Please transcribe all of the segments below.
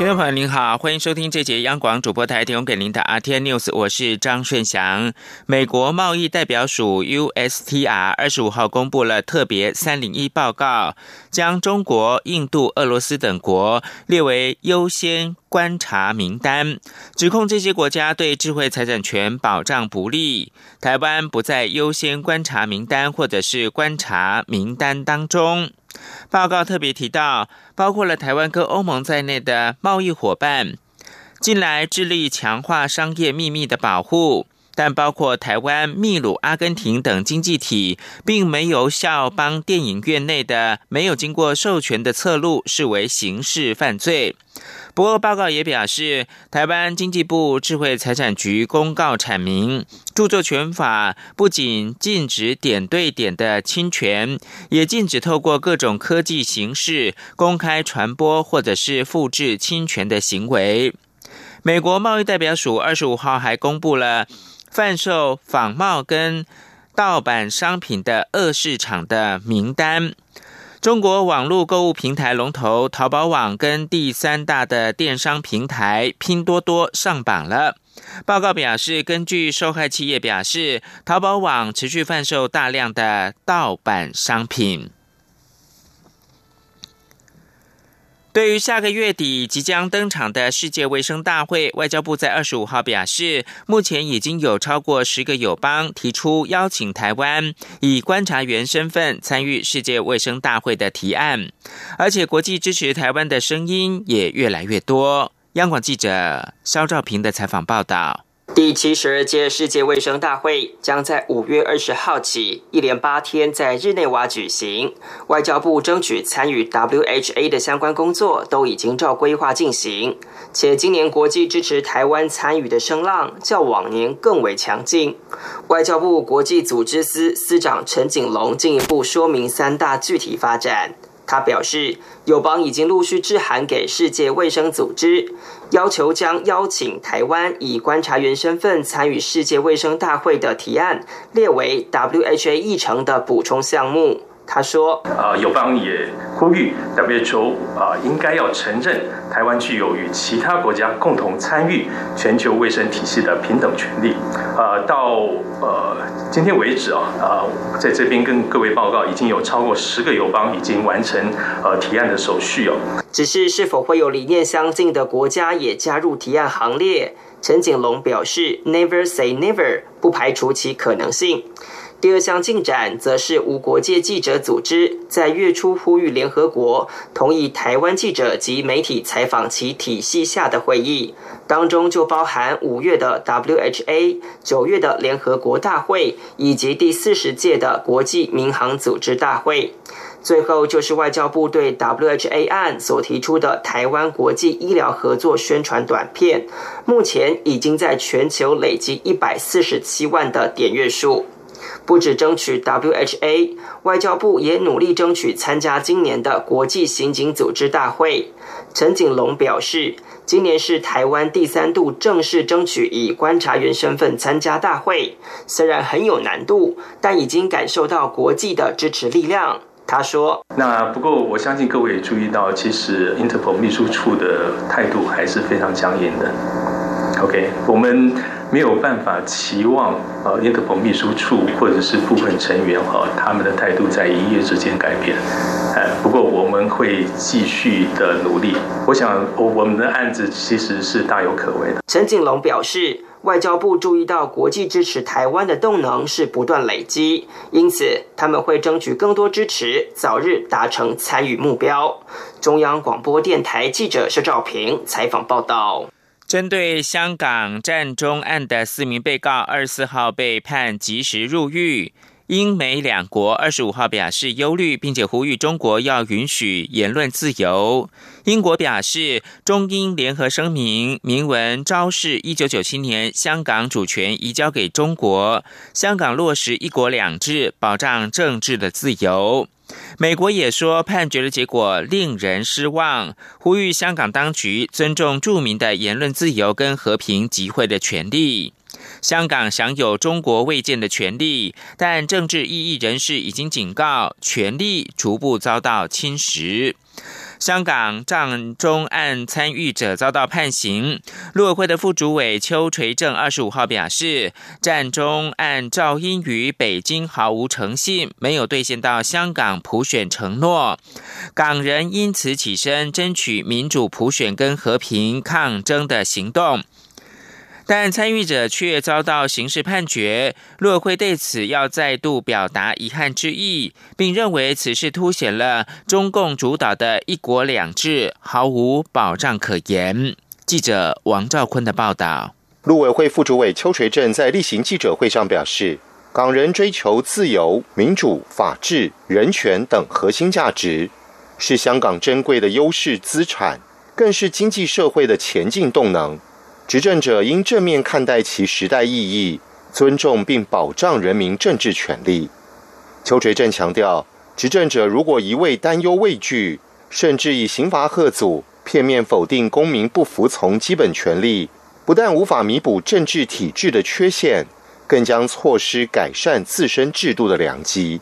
听众朋友您好，欢迎收听这节央广主播台提供给您的 RT News，我是张顺祥。美国贸易代表署 USTR 二十五号公布了特别三零一报告，将中国、印度、俄罗斯等国列为优先观察名单，指控这些国家对智慧财产权保障不利。台湾不在优先观察名单或者是观察名单当中。报告特别提到，包括了台湾跟欧盟在内的贸易伙伴，近来致力强化商业秘密的保护，但包括台湾、秘鲁、阿根廷等经济体，并没有效帮电影院内的没有经过授权的侧路视为刑事犯罪。不过，报告也表示，台湾经济部智慧财产局公告阐明，著作权法不仅禁止点对点的侵权，也禁止透过各种科技形式公开传播或者是复制侵权的行为。美国贸易代表署二十五号还公布了贩售仿冒跟盗版商品的恶市场的名单。中国网络购物平台龙头淘宝网跟第三大的电商平台拼多多上榜了。报告表示，根据受害企业表示，淘宝网持续贩售大量的盗版商品。对于下个月底即将登场的世界卫生大会，外交部在二十五号表示，目前已经有超过十个友邦提出邀请台湾以观察员身份参与世界卫生大会的提案，而且国际支持台湾的声音也越来越多。央广记者肖兆平的采访报道。第七十二届世界卫生大会将在五月二十号起一连八天在日内瓦举行。外交部争取参与 WHA 的相关工作都已经照规划进行，且今年国际支持台湾参与的声浪较往年更为强劲。外交部国际组织司司长陈景龙进一步说明三大具体发展。他表示，友邦已经陆续致函给世界卫生组织，要求将邀请台湾以观察员身份参与世界卫生大会的提案列为 WHA 议程的补充项目。他说：“啊，友邦也呼吁 WHO 啊，应该要承认台湾具有与其他国家共同参与全球卫生体系的平等权利。啊，到呃今天为止啊，啊，在这边跟各位报告，已经有超过十个友邦已经完成呃提案的手续哦。只是是否会有理念相近的国家也加入提案行列？陈景龙表示：Never say never，不排除其可能性。”第二项进展，则是无国界记者组织在月初呼吁联合国同意台湾记者及媒体采访其体系下的会议，当中就包含五月的 WHA、九月的联合国大会以及第四十届的国际民航组织大会。最后就是外交部对 WHA 案所提出的台湾国际医疗合作宣传短片，目前已经在全球累积一百四十七万的点阅数。不止争取 WHA，外交部也努力争取参加今年的国际刑警组织大会。陈景龙表示，今年是台湾第三度正式争取以观察员身份参加大会，虽然很有难度，但已经感受到国际的支持力量。他说：“那不过我相信各位也注意到，其实 Interpol 秘书处的态度还是非常僵硬的。OK，我们。”没有办法期望呃，p o 秘书处或者是部分成员哈，他们的态度在一夜之间改变。哎，不过我们会继续的努力。我想，我我们的案子其实是大有可为的。陈景龙表示，外交部注意到国际支持台湾的动能是不断累积，因此他们会争取更多支持，早日达成参与目标。中央广播电台记者薛兆平采访报道。针对香港战中案的四名被告，二十四号被判及时入狱。英美两国二十五号表示忧虑，并且呼吁中国要允许言论自由。英国表示，中英联合声明明文昭示，一九九七年香港主权移交给中国，香港落实一国两制，保障政治的自由。美国也说判决的结果令人失望，呼吁香港当局尊重著名的言论自由跟和平集会的权利。香港享有中国未见的权利，但政治异议人士已经警告，权利逐步遭到侵蚀。香港战中案参与者遭到判刑。陆委会的副主委邱垂正二十五号表示，战中案赵英与北京毫无诚信，没有兑现到香港普选承诺，港人因此起身争取民主普选跟和平抗争的行动。但参与者却遭到刑事判决，陆委会对此要再度表达遗憾之意，并认为此事凸显了中共主导的一国两制毫无保障可言。记者王兆坤的报道。陆委会副主委邱垂正在例行记者会上表示，港人追求自由、民主、法治、人权等核心价值，是香港珍贵的优势资产，更是经济社会的前进动能。执政者应正面看待其时代意义，尊重并保障人民政治权利。邱垂正强调，执政者如果一味担忧畏惧，甚至以刑罚贺阻，片面否定公民不服从基本权利，不但无法弥补政治体制的缺陷，更将错失改善自身制度的良机。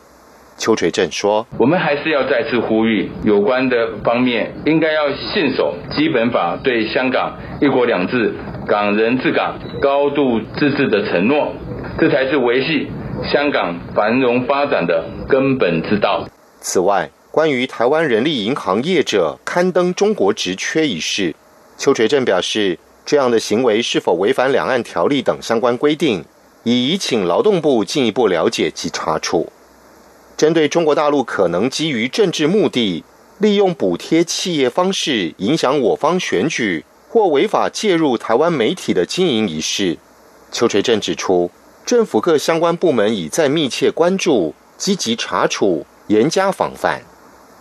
邱垂正说：“我们还是要再次呼吁有关的方面，应该要信守基本法对香港一国两制。”港人治港、高度自治的承诺，这才是维系香港繁荣发展的根本之道。此外，关于台湾人力银行业者刊登中国职缺一事，邱垂正表示，这样的行为是否违反两岸条例等相关规定，已请劳动部进一步了解及查处。针对中国大陆可能基于政治目的，利用补贴企业方式影响我方选举。或违法介入台湾媒体的经营一事，邱垂正指出，政府各相关部门已在密切关注、积极查处、严加防范。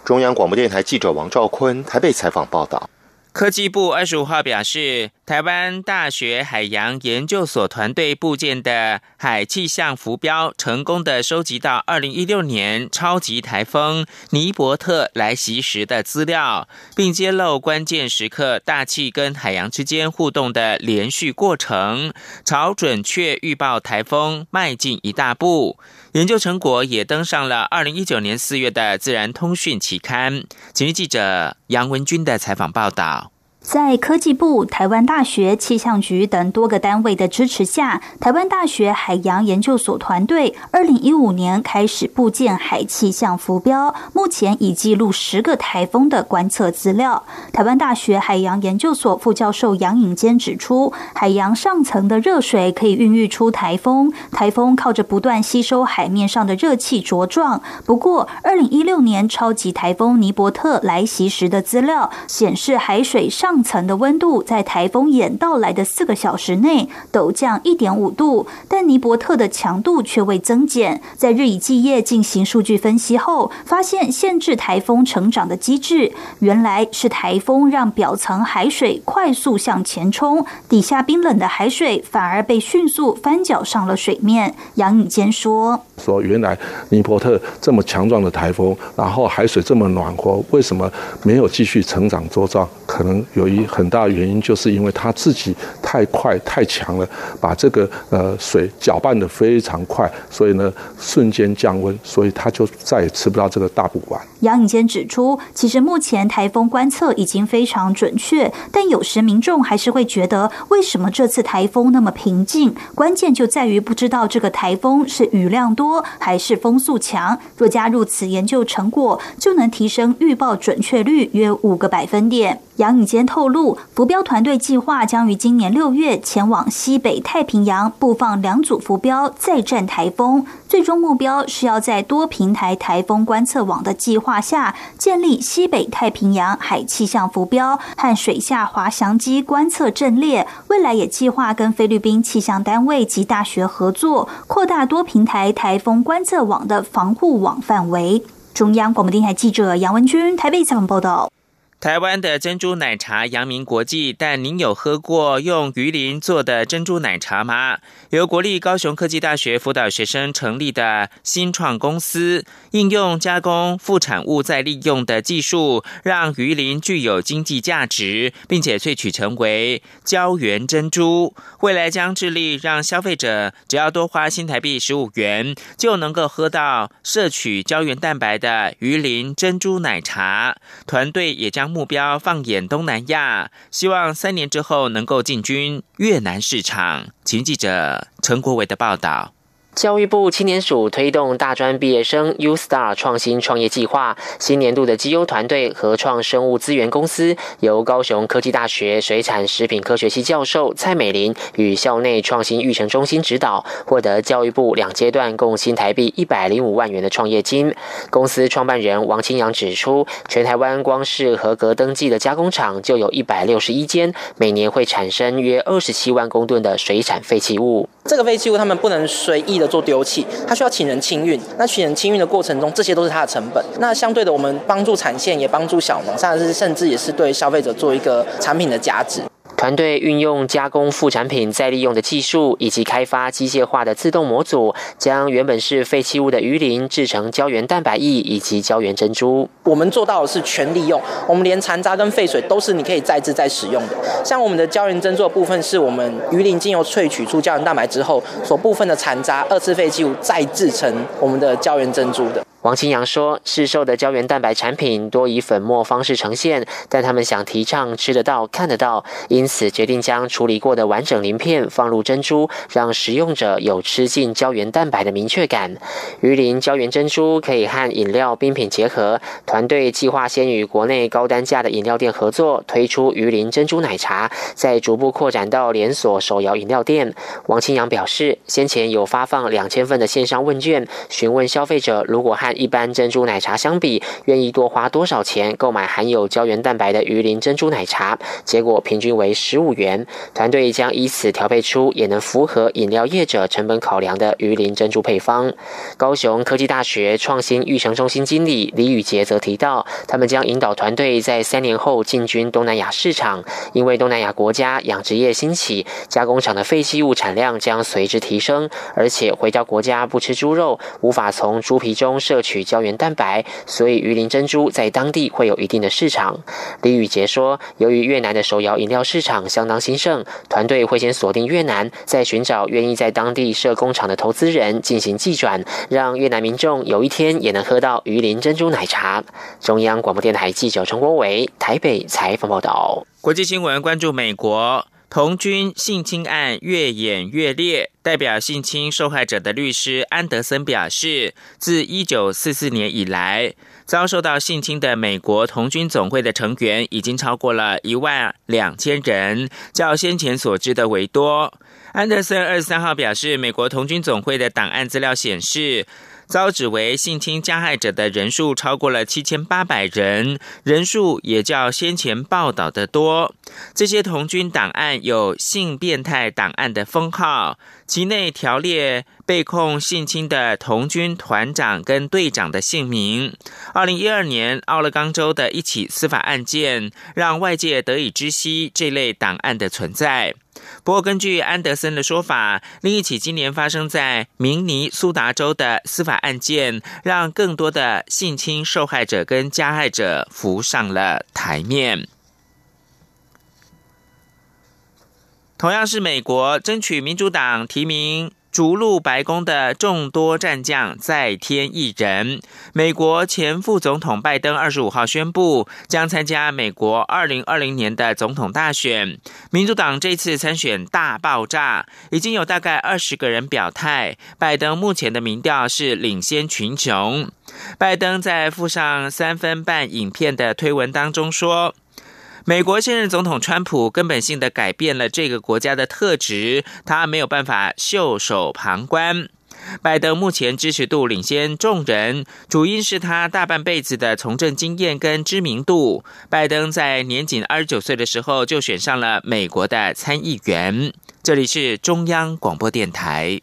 中央广播电台记者王兆坤台北采访报道。科技部二十五号表示，台湾大学海洋研究所团队部件的海气象浮标，成功的收集到二零一六年超级台风尼伯特来袭时的资料，并揭露关键时刻大气跟海洋之间互动的连续过程，朝准确预报台风迈进一大步。研究成果也登上了二零一九年四月的《自然通讯》期刊。今日记者杨文军的采访报道。在科技部、台湾大学气象局等多个单位的支持下，台湾大学海洋研究所团队二零一五年开始布建海气象浮标，目前已记录十个台风的观测资料。台湾大学海洋研究所副教授杨颖坚指出，海洋上层的热水可以孕育出台风，台风靠着不断吸收海面上的热气茁壮。不过，二零一六年超级台风尼伯特来袭时的资料显示，海水上层的温度在台风眼到来的四个小时内陡降一点五度，但尼伯特的强度却未增减。在日以继夜进行数据分析后，发现限制台风成长的机制，原来是台风让表层海水快速向前冲，底下冰冷的海水反而被迅速翻搅上了水面。杨宇坚说：“说原来尼伯特这么强壮的台风，然后海水这么暖和，为什么没有继续成长茁壮？可能有。”很大原因就是因为他自己太快太强了，把这个呃水搅拌的非常快，所以呢瞬间降温，所以他就再也吃不到这个大补丸。杨颖坚指出，其实目前台风观测已经非常准确，但有时民众还是会觉得，为什么这次台风那么平静？关键就在于不知道这个台风是雨量多还是风速强。若加入此研究成果，就能提升预报准确率约五个百分点。杨颖坚透露，浮标团队计划将于今年六月前往西北太平洋布放两组浮标，再战台风。最终目标是要在多平台台风观测网的计划下，建立西北太平洋海气象浮标和水下滑翔机观测阵列。未来也计划跟菲律宾气象单位及大学合作，扩大多平台台风观测网的防护网范围。中央广播电台记者杨文君台北采访报道。台湾的珍珠奶茶扬名国际，但您有喝过用鱼鳞做的珍珠奶茶吗？由国立高雄科技大学辅导学生成立的新创公司，应用加工副产物再利用的技术，让鱼鳞具有经济价值，并且萃取成为胶原珍珠。未来将致力让消费者只要多花新台币十五元，就能够喝到摄取胶原蛋白的鱼鳞珍珠奶茶。团队也将目标放眼东南亚，希望三年之后能够进军越南市场。请记者陈国伟的报道。教育部青年署推动大专毕业生 U Star 创新创业计划，新年度的绩优团队合创生物资源公司，由高雄科技大学水产食品科学系教授蔡美玲与校内创新育成中心指导，获得教育部两阶段共新台币一百零五万元的创业金。公司创办人王清阳指出，全台湾光是合格登记的加工厂就有一百六十一间，每年会产生约二十七万公吨的水产废弃物。这个废弃物他们不能随意的。做丢弃，它需要请人清运。那请人清运的过程中，这些都是它的成本。那相对的，我们帮助产线，也帮助小农，甚至甚至也是对消费者做一个产品的价值。团队运用加工副产品再利用的技术，以及开发机械化的自动模组，将原本是废弃物的鱼鳞制成胶原蛋白液以及胶原珍珠。我们做到的是全利用，我们连残渣跟废水都是你可以再制再使用的。像我们的胶原珍珠的部分，是我们鱼鳞精油萃取出胶原蛋白之后，所部分的残渣、二次废弃物再制成我们的胶原珍珠的。王清阳说：“市售的胶原蛋白产品多以粉末方式呈现，但他们想提倡吃得到、看得到，因此决定将处理过的完整鳞片放入珍珠，让食用者有吃进胶原蛋白的明确感。鱼鳞胶原珍珠可以和饮料冰品结合，团队计划先与国内高单价的饮料店合作，推出鱼鳞珍珠奶茶，再逐步扩展到连锁手摇饮料店。”王清阳表示，先前有发放两千份的线上问卷，询问消费者如果和一般珍珠奶茶相比，愿意多花多少钱购买含有胶原蛋白的鱼鳞珍珠奶茶？结果平均为十五元。团队将以此调配出也能符合饮料业者成本考量的鱼鳞珍珠配方。高雄科技大学创新育成中心经理李宇杰则提到，他们将引导团队在三年后进军东南亚市场，因为东南亚国家养殖业兴起，加工厂的废弃物产量将随之提升，而且回教国家不吃猪肉，无法从猪皮中摄摄。取胶原蛋白，所以鱼鳞珍珠在当地会有一定的市场。李宇杰说，由于越南的手摇饮料市场相当兴盛，团队会先锁定越南，再寻找愿意在当地设工厂的投资人进行寄转，让越南民众有一天也能喝到鱼鳞珍珠奶茶。中央广播电台记者陈国伟台北采访报道。国际新闻关注美国。童军性侵案越演越烈，代表性侵受害者的律师安德森表示，自一九四四年以来，遭受到性侵的美国童军总会的成员已经超过了一万两千人，较先前所知的为多。安德森二十三号表示，美国童军总会的档案资料显示。遭指为性侵加害者的人数超过了七千八百人，人数也较先前报道的多。这些童军档案有性变态档案的封号，其内条列被控性侵的童军团长跟队长的姓名。二零一二年奥勒冈州的一起司法案件，让外界得以知悉这类档案的存在。不过，根据安德森的说法，另一起今年发生在明尼苏达州的司法案件，让更多的性侵受害者跟加害者浮上了台面。同样是美国，争取民主党提名。逐鹿白宫的众多战将再添一人。美国前副总统拜登二十五号宣布将参加美国二零二零年的总统大选。民主党这次参选大爆炸，已经有大概二十个人表态。拜登目前的民调是领先群雄。拜登在附上三分半影片的推文当中说。美国现任总统川普根本性的改变了这个国家的特质，他没有办法袖手旁观。拜登目前支持度领先众人，主因是他大半辈子的从政经验跟知名度。拜登在年仅二十九岁的时候就选上了美国的参议员。这里是中央广播电台。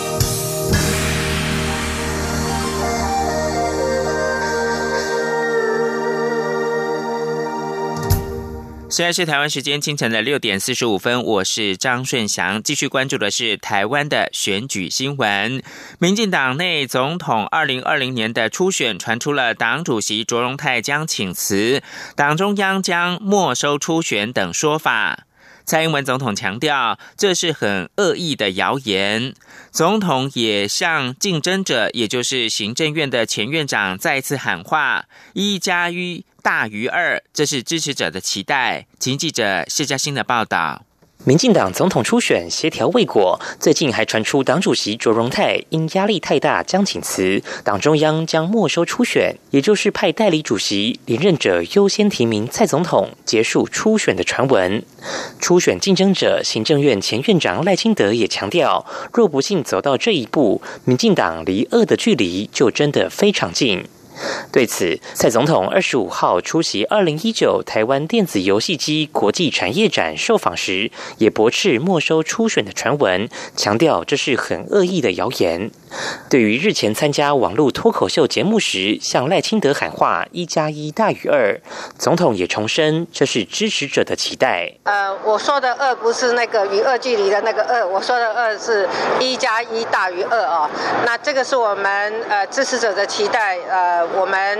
现在是台湾时间清晨的六点四十五分，我是张顺祥，继续关注的是台湾的选举新闻。民进党内总统二零二零年的初选传出了党主席卓荣泰将请辞，党中央将没收初选等说法。蔡英文总统强调，这是很恶意的谣言。总统也向竞争者，也就是行政院的前院长再次喊话：一加一。大于二，这是支持者的期待。请记者谢嘉欣的报道。民进党总统初选协调未果，最近还传出党主席卓荣泰因压力太大将请辞，党中央将没收初选，也就是派代理主席连任者优先提名蔡总统结束初选的传闻。初选竞争者行政院前院长赖清德也强调，若不幸走到这一步，民进党离二的距离就真的非常近。对此，蔡总统二十五号出席二零一九台湾电子游戏机国际产业展受访时，也驳斥没收初选的传闻，强调这是很恶意的谣言。对于日前参加网络脱口秀节目时向赖清德喊话“一加一大于二”，总统也重申这是支持者的期待。呃，我说的“二”不是那个与二距离的那个“二”，我说的“二”是一加一大于二哦。那这个是我们呃支持者的期待。呃，我们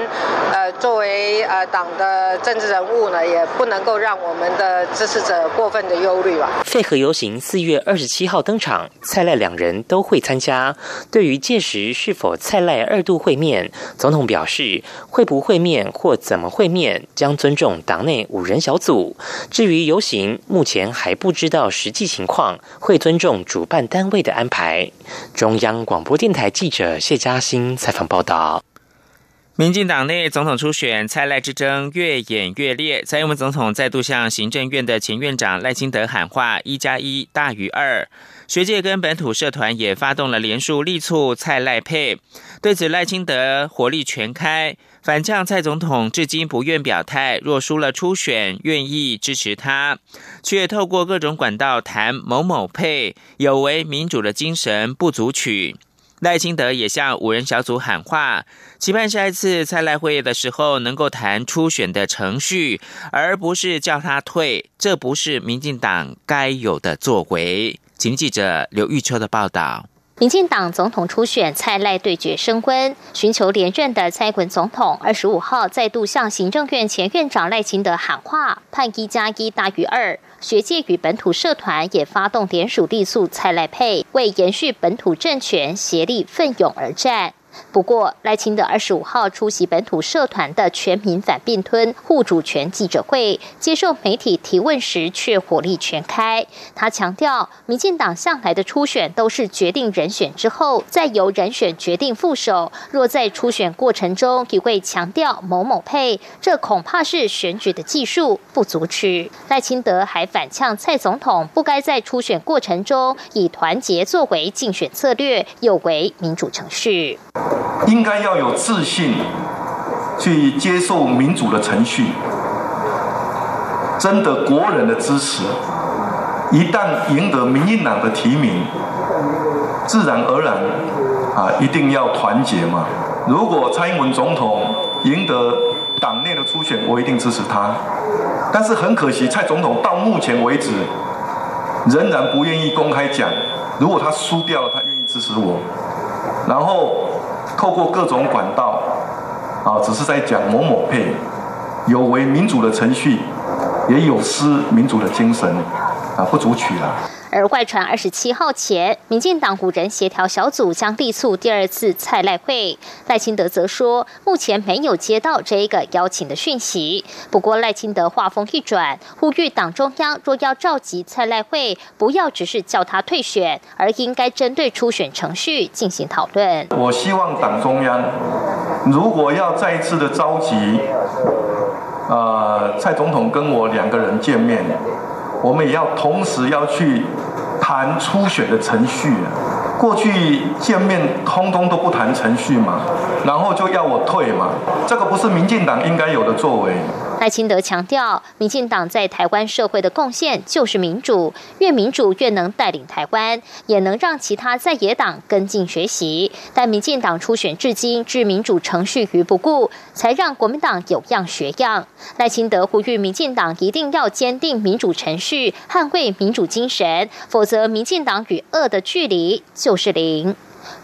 呃作为呃党的政治人物呢，也不能够让我们的支持者过分的忧虑吧。废核游行四月二十七号登场，蔡赖两人都会参加。对。对于届时是否蔡赖二度会面，总统表示会不会面或怎么会面，将尊重党内五人小组。至于游行，目前还不知道实际情况，会尊重主办单位的安排。中央广播电台记者谢嘉欣采访报道。民进党内总统初选，蔡赖之争越演越烈。蔡英文总统再度向行政院的前院长赖清德喊话：“一加一大于二。”学界跟本土社团也发动了连署力促蔡赖配，对此赖清德火力全开，反呛蔡总统至今不愿表态，若输了初选愿意支持他，却透过各种管道谈某某配，有违民主的精神，不足取。赖清德也向五人小组喊话，期盼下一次蔡赖会议的时候能够谈初选的程序，而不是叫他退，这不是民进党该有的作为。请记者刘玉秋的报道：，民进党总统初选蔡赖对决升温，寻求连任的蔡文总统二十五号再度向行政院前院长赖清德喊话，判一加一大于二。学界与本土社团也发动联署力诉蔡赖配，为延续本土政权协力奋勇而战。不过，赖清德二十五号出席本土社团的全民反并吞护主权记者会，接受媒体提问时却火力全开。他强调，民进党向来的初选都是决定人选之后，再由人选决定副手。若在初选过程中一味强调某某配，这恐怕是选举的技术不足取。赖清德还反呛蔡总统不该在初选过程中以团结作为竞选策略，有违民主程序。应该要有自信，去接受民主的程序，征得国人的支持。一旦赢得民进党的提名，自然而然啊，一定要团结嘛。如果蔡英文总统赢得党内的初选，我一定支持他。但是很可惜，蔡总统到目前为止仍然不愿意公开讲，如果他输掉了，他愿意支持我。然后。透过各种管道，啊，只是在讲某某配，有违民主的程序，也有失民主的精神，啊，不足取了。而外传二十七号前，民进党五人协调小组将力促第二次蔡赖会，赖清德则说，目前没有接到这一个邀请的讯息。不过赖清德话锋一转，呼吁党中央若要召集蔡赖会，不要只是叫他退选，而应该针对初选程序进行讨论。我希望党中央如果要再一次的召集，呃，蔡总统跟我两个人见面。我们也要同时要去谈初选的程序，过去见面通通都不谈程序嘛，然后就要我退嘛，这个不是民进党应该有的作为。赖清德强调，民进党在台湾社会的贡献就是民主，越民主越能带领台湾，也能让其他在野党跟进学习。但民进党初选至今置民主程序于不顾，才让国民党有样学样。赖清德呼吁民进党一定要坚定民主程序，捍卫民主精神，否则民进党与恶的距离就是零。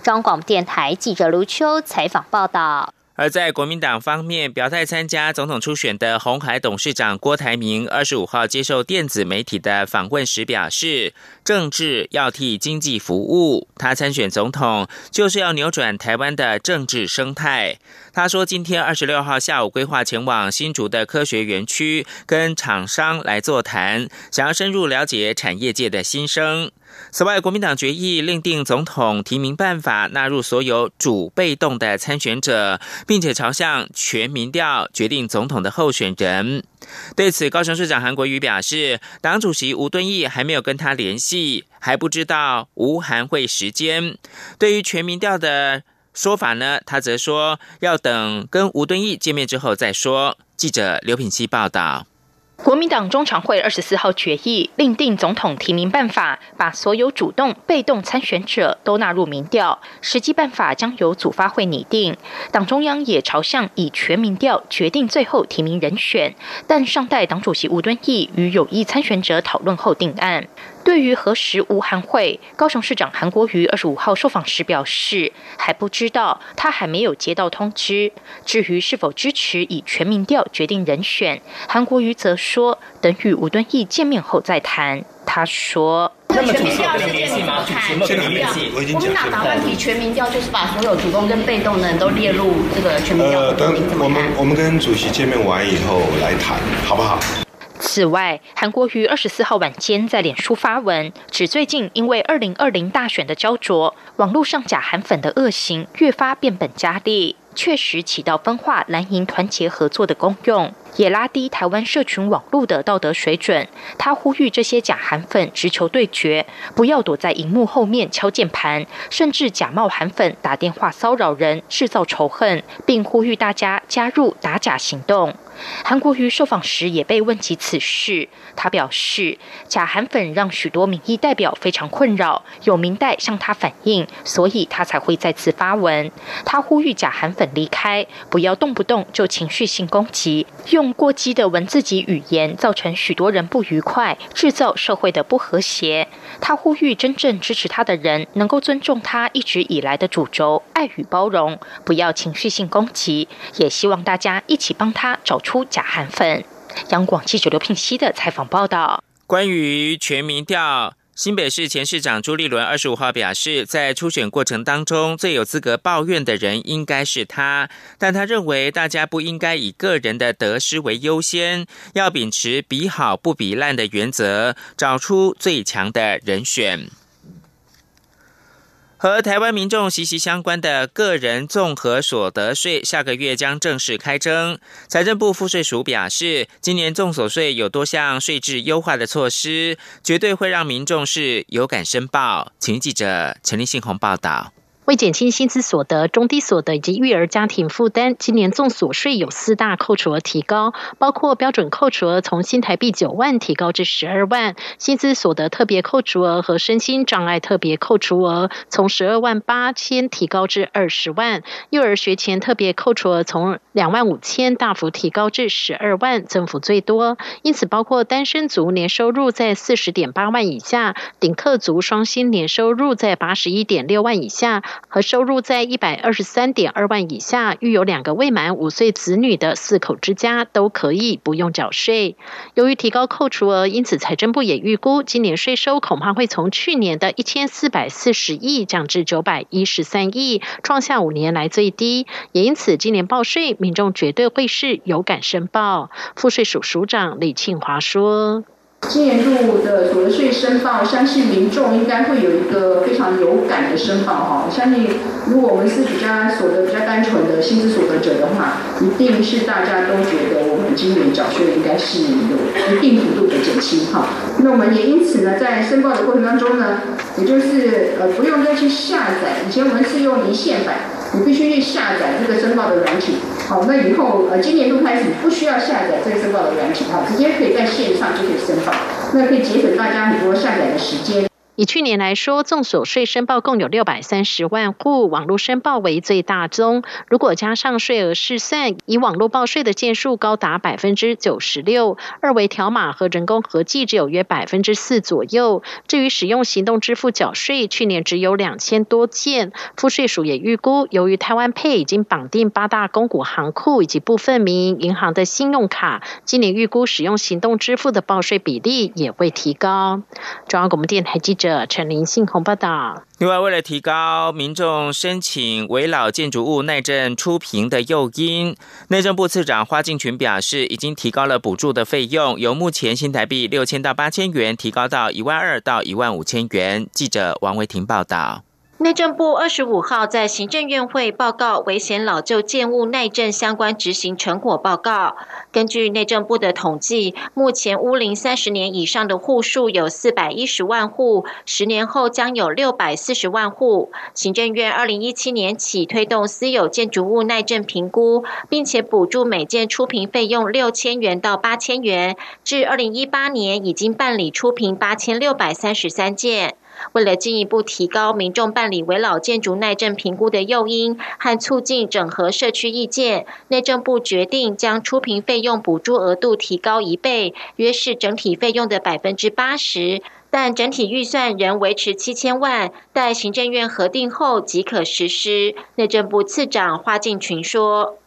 中广电台记者卢秋采访报道。而在国民党方面，表态参加总统初选的红海董事长郭台铭，二十五号接受电子媒体的访问时表示，政治要替经济服务，他参选总统就是要扭转台湾的政治生态。他说，今天二十六号下午规划前往新竹的科学园区，跟厂商来座谈，想要深入了解产业界的心声。此外，国民党决议另定总统提名办法，纳入所有主被动的参选者，并且朝向全民调决定总统的候选人。对此，高雄市长韩国瑜表示，党主席吴敦义还没有跟他联系，还不知道吴韩会时间。对于全民调的说法呢，他则说要等跟吴敦义见面之后再说。记者刘品希报道。国民党中常会二十四号决议另定总统提名办法，把所有主动、被动参选者都纳入民调。实际办法将由组发会拟定。党中央也朝向以全民调决定最后提名人选，但尚待党主席吴敦义与有意参选者讨论后定案。对于何时无韩会，高雄市长韩国瑜二十五号受访时表示还不知道，他还没有接到通知。至于是否支持以全民调决定人选，韩国瑜则说等与吴敦义见面后再谈。他说：全民调是联系吗？全民调，我们哪打问题全民调，就是把所有主动跟被动的人都列入这个全民调。呃，等我们我们跟主席见面完以后来谈，好不好？此外，韩国于二十四号晚间在脸书发文，指最近因为二零二零大选的焦灼，网络上假韩粉的恶行越发变本加厉，确实起到分化蓝营团结合作的功用。也拉低台湾社群网络的道德水准。他呼吁这些假韩粉直球对决，不要躲在荧幕后面敲键盘，甚至假冒韩粉打电话骚扰人，制造仇恨，并呼吁大家加入打假行动。韩国瑜受访时也被问及此事，他表示，假韩粉让许多民意代表非常困扰，有民代向他反映，所以他才会再次发文。他呼吁假韩粉离开，不要动不动就情绪性攻击，用过激的文字及语言，造成许多人不愉快，制造社会的不和谐。他呼吁真正支持他的人，能够尊重他一直以来的主轴，爱与包容，不要情绪性攻击，也希望大家一起帮他找。出假韩粉。央广记者刘聘熙的采访报道。关于全民调，新北市前市长朱立伦二十五号表示，在初选过程当中，最有资格抱怨的人应该是他，但他认为大家不应该以个人的得失为优先，要秉持比好不比烂的原则，找出最强的人选。和台湾民众息息相关的个人综合所得税，下个月将正式开征。财政部赋税署表示，今年综所税有多项税制优化的措施，绝对会让民众是有感申报。请记者陈立信宏报道。为减轻薪资所得、中低所得以及育儿家庭负担，今年综所税有四大扣除额提高，包括标准扣除额从新台币九万提高至十二万，薪资所得特别扣除额和身心障碍特别扣除额从十二万八千提高至二十万，幼儿学前特别扣除额从两万五千大幅提高至十二万，增幅最多。因此，包括单身族年收入在四十点八万以下，顶客族双薪年收入在八十一点六万以下。和收入在一百二十三点二万以下，育有两个未满五岁子女的四口之家都可以不用缴税。由于提高扣除额，因此财政部也预估今年税收恐怕会从去年的一千四百四十亿降至九百一十三亿，创下五年来最低。也因此，今年报税，民众绝对会是有感申报。赋税署署长李庆华说。今年度的所得税申报，相信民众应该会有一个非常有感的申报哈。相信如果我们是比较所得比较单纯的薪资所得者的话，一定是大家都觉得我们今年缴税应该是有一定幅度的减轻哈。那我们也因此呢，在申报的过程当中呢，也就是呃不用再去下载，以前我们是用离线版，你必须去下载这个申报的软体。好，那以后呃今年度开始不需要下载这个申报的软体哈，直接可以在线上就可以申报，那可以节省大家很多下载的时间。以去年来说，众所税申报共有六百三十万户，网络申报为最大宗。如果加上税额试算，以网络报税的件数高达百分之九十六，二维条码和人工合计只有约百分之四左右。至于使用行动支付缴税，去年只有两千多件。赋税署也预估，由于台湾配已经绑定八大公股行库以及部分民营银行的信用卡，今年预估使用行动支付的报税比例也会提高。中央广播电台记者。陈林信洪报道。另外，为了提高民众申请围老建筑物耐震出评的诱因，内政部次长花敬群表示，已经提高了补助的费用，由目前新台币六千到八千元，提高到一万二到一万五千元。记者王维婷报道。内政部二十五号在行政院会报告危险老旧建物耐震相关执行成果报告。根据内政部的统计，目前屋龄三十年以上的户数有四百一十万户，十年后将有六百四十万户。行政院二零一七年起推动私有建筑物耐震评估，并且补助每件出评费用六千元到八千元，至二零一八年已经办理出评八千六百三十三件。为了进一步提高民众办理围老建筑耐震评估的诱因和促进整合社区意见，内政部决定将出评费用补助额度提高一倍，约是整体费用的百分之八十，但整体预算仍维持七千万，待行政院核定后即可实施。内政部次长花敬群说：“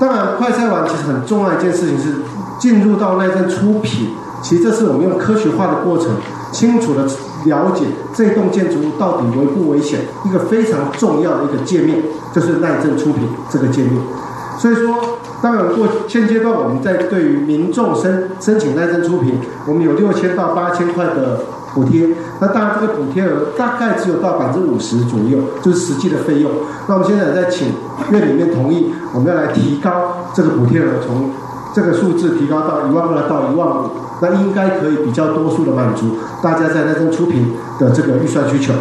当然，快筛完其实很重要一件事情是进入到耐震出品，其实这是我们用科学化的过程，清楚的。”了解这栋建筑物到底危不危险，一个非常重要的一个界面就是耐震出品这个界面。所以说，当然过现阶段我们在对于民众申申请耐震出品，我们有六千到八千块的补贴。那当然这个补贴额大概只有到百分之五十左右，就是实际的费用。那我们现在在请院里面同意，我们要来提高这个补贴额，从这个数字提高到一万二到一万五。那应该可以比较多数的满足大家在那阵出品的这个预算需求。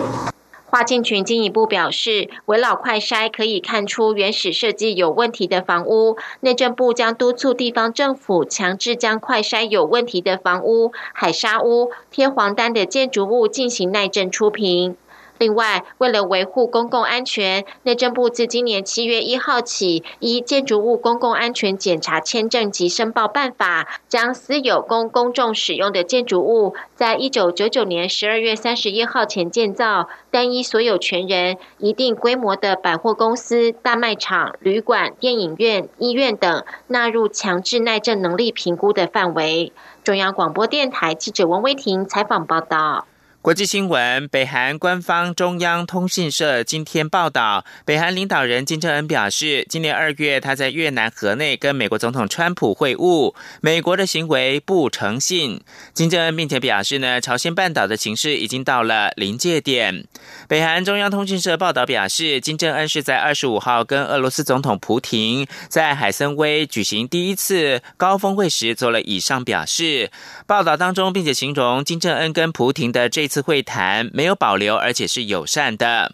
华进群进一步表示，围老快筛可以看出原始设计有问题的房屋，内政部将督促地方政府强制将快筛有问题的房屋、海沙屋、贴黄单的建筑物进行耐震出评。另外，为了维护公共安全，内政部自今年七月一号起，依《建筑物公共安全检查签证及申报办法》，将私有供公众使用的建筑物，在一九九九年十二月三十一号前建造，单一所有权人、一定规模的百货公司、大卖场、旅馆、电影院、医院等，纳入强制耐震能力评估的范围。中央广播电台记者王威婷采访报道。国际新闻：北韩官方中央通讯社今天报道，北韩领导人金正恩表示，今年二月他在越南河内跟美国总统川普会晤，美国的行为不诚信。金正恩并且表示呢，朝鲜半岛的形势已经到了临界点。北韩中央通讯社报道表示，金正恩是在二十五号跟俄罗斯总统普廷在海参崴举行第一次高峰会时做了以上表示。报道当中，并且形容金正恩跟普廷的这。次会谈没有保留，而且是友善的。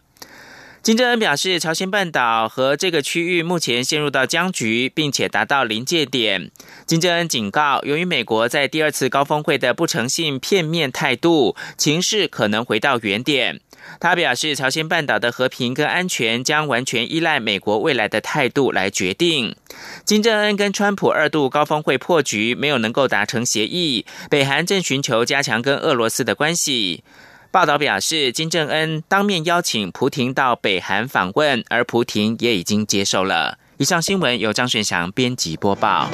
金正恩表示，朝鲜半岛和这个区域目前陷入到僵局，并且达到临界点。金正恩警告，由于美国在第二次高峰会的不诚信、片面态度，情势可能回到原点。他表示，朝鲜半岛的和平跟安全将完全依赖美国未来的态度来决定。金正恩跟川普二度高峰会破局，没有能够达成协议。北韩正寻求加强跟俄罗斯的关系。报道表示，金正恩当面邀请普廷到北韩访问，而普廷也已经接受了。以上新闻由张顺祥编辑播报。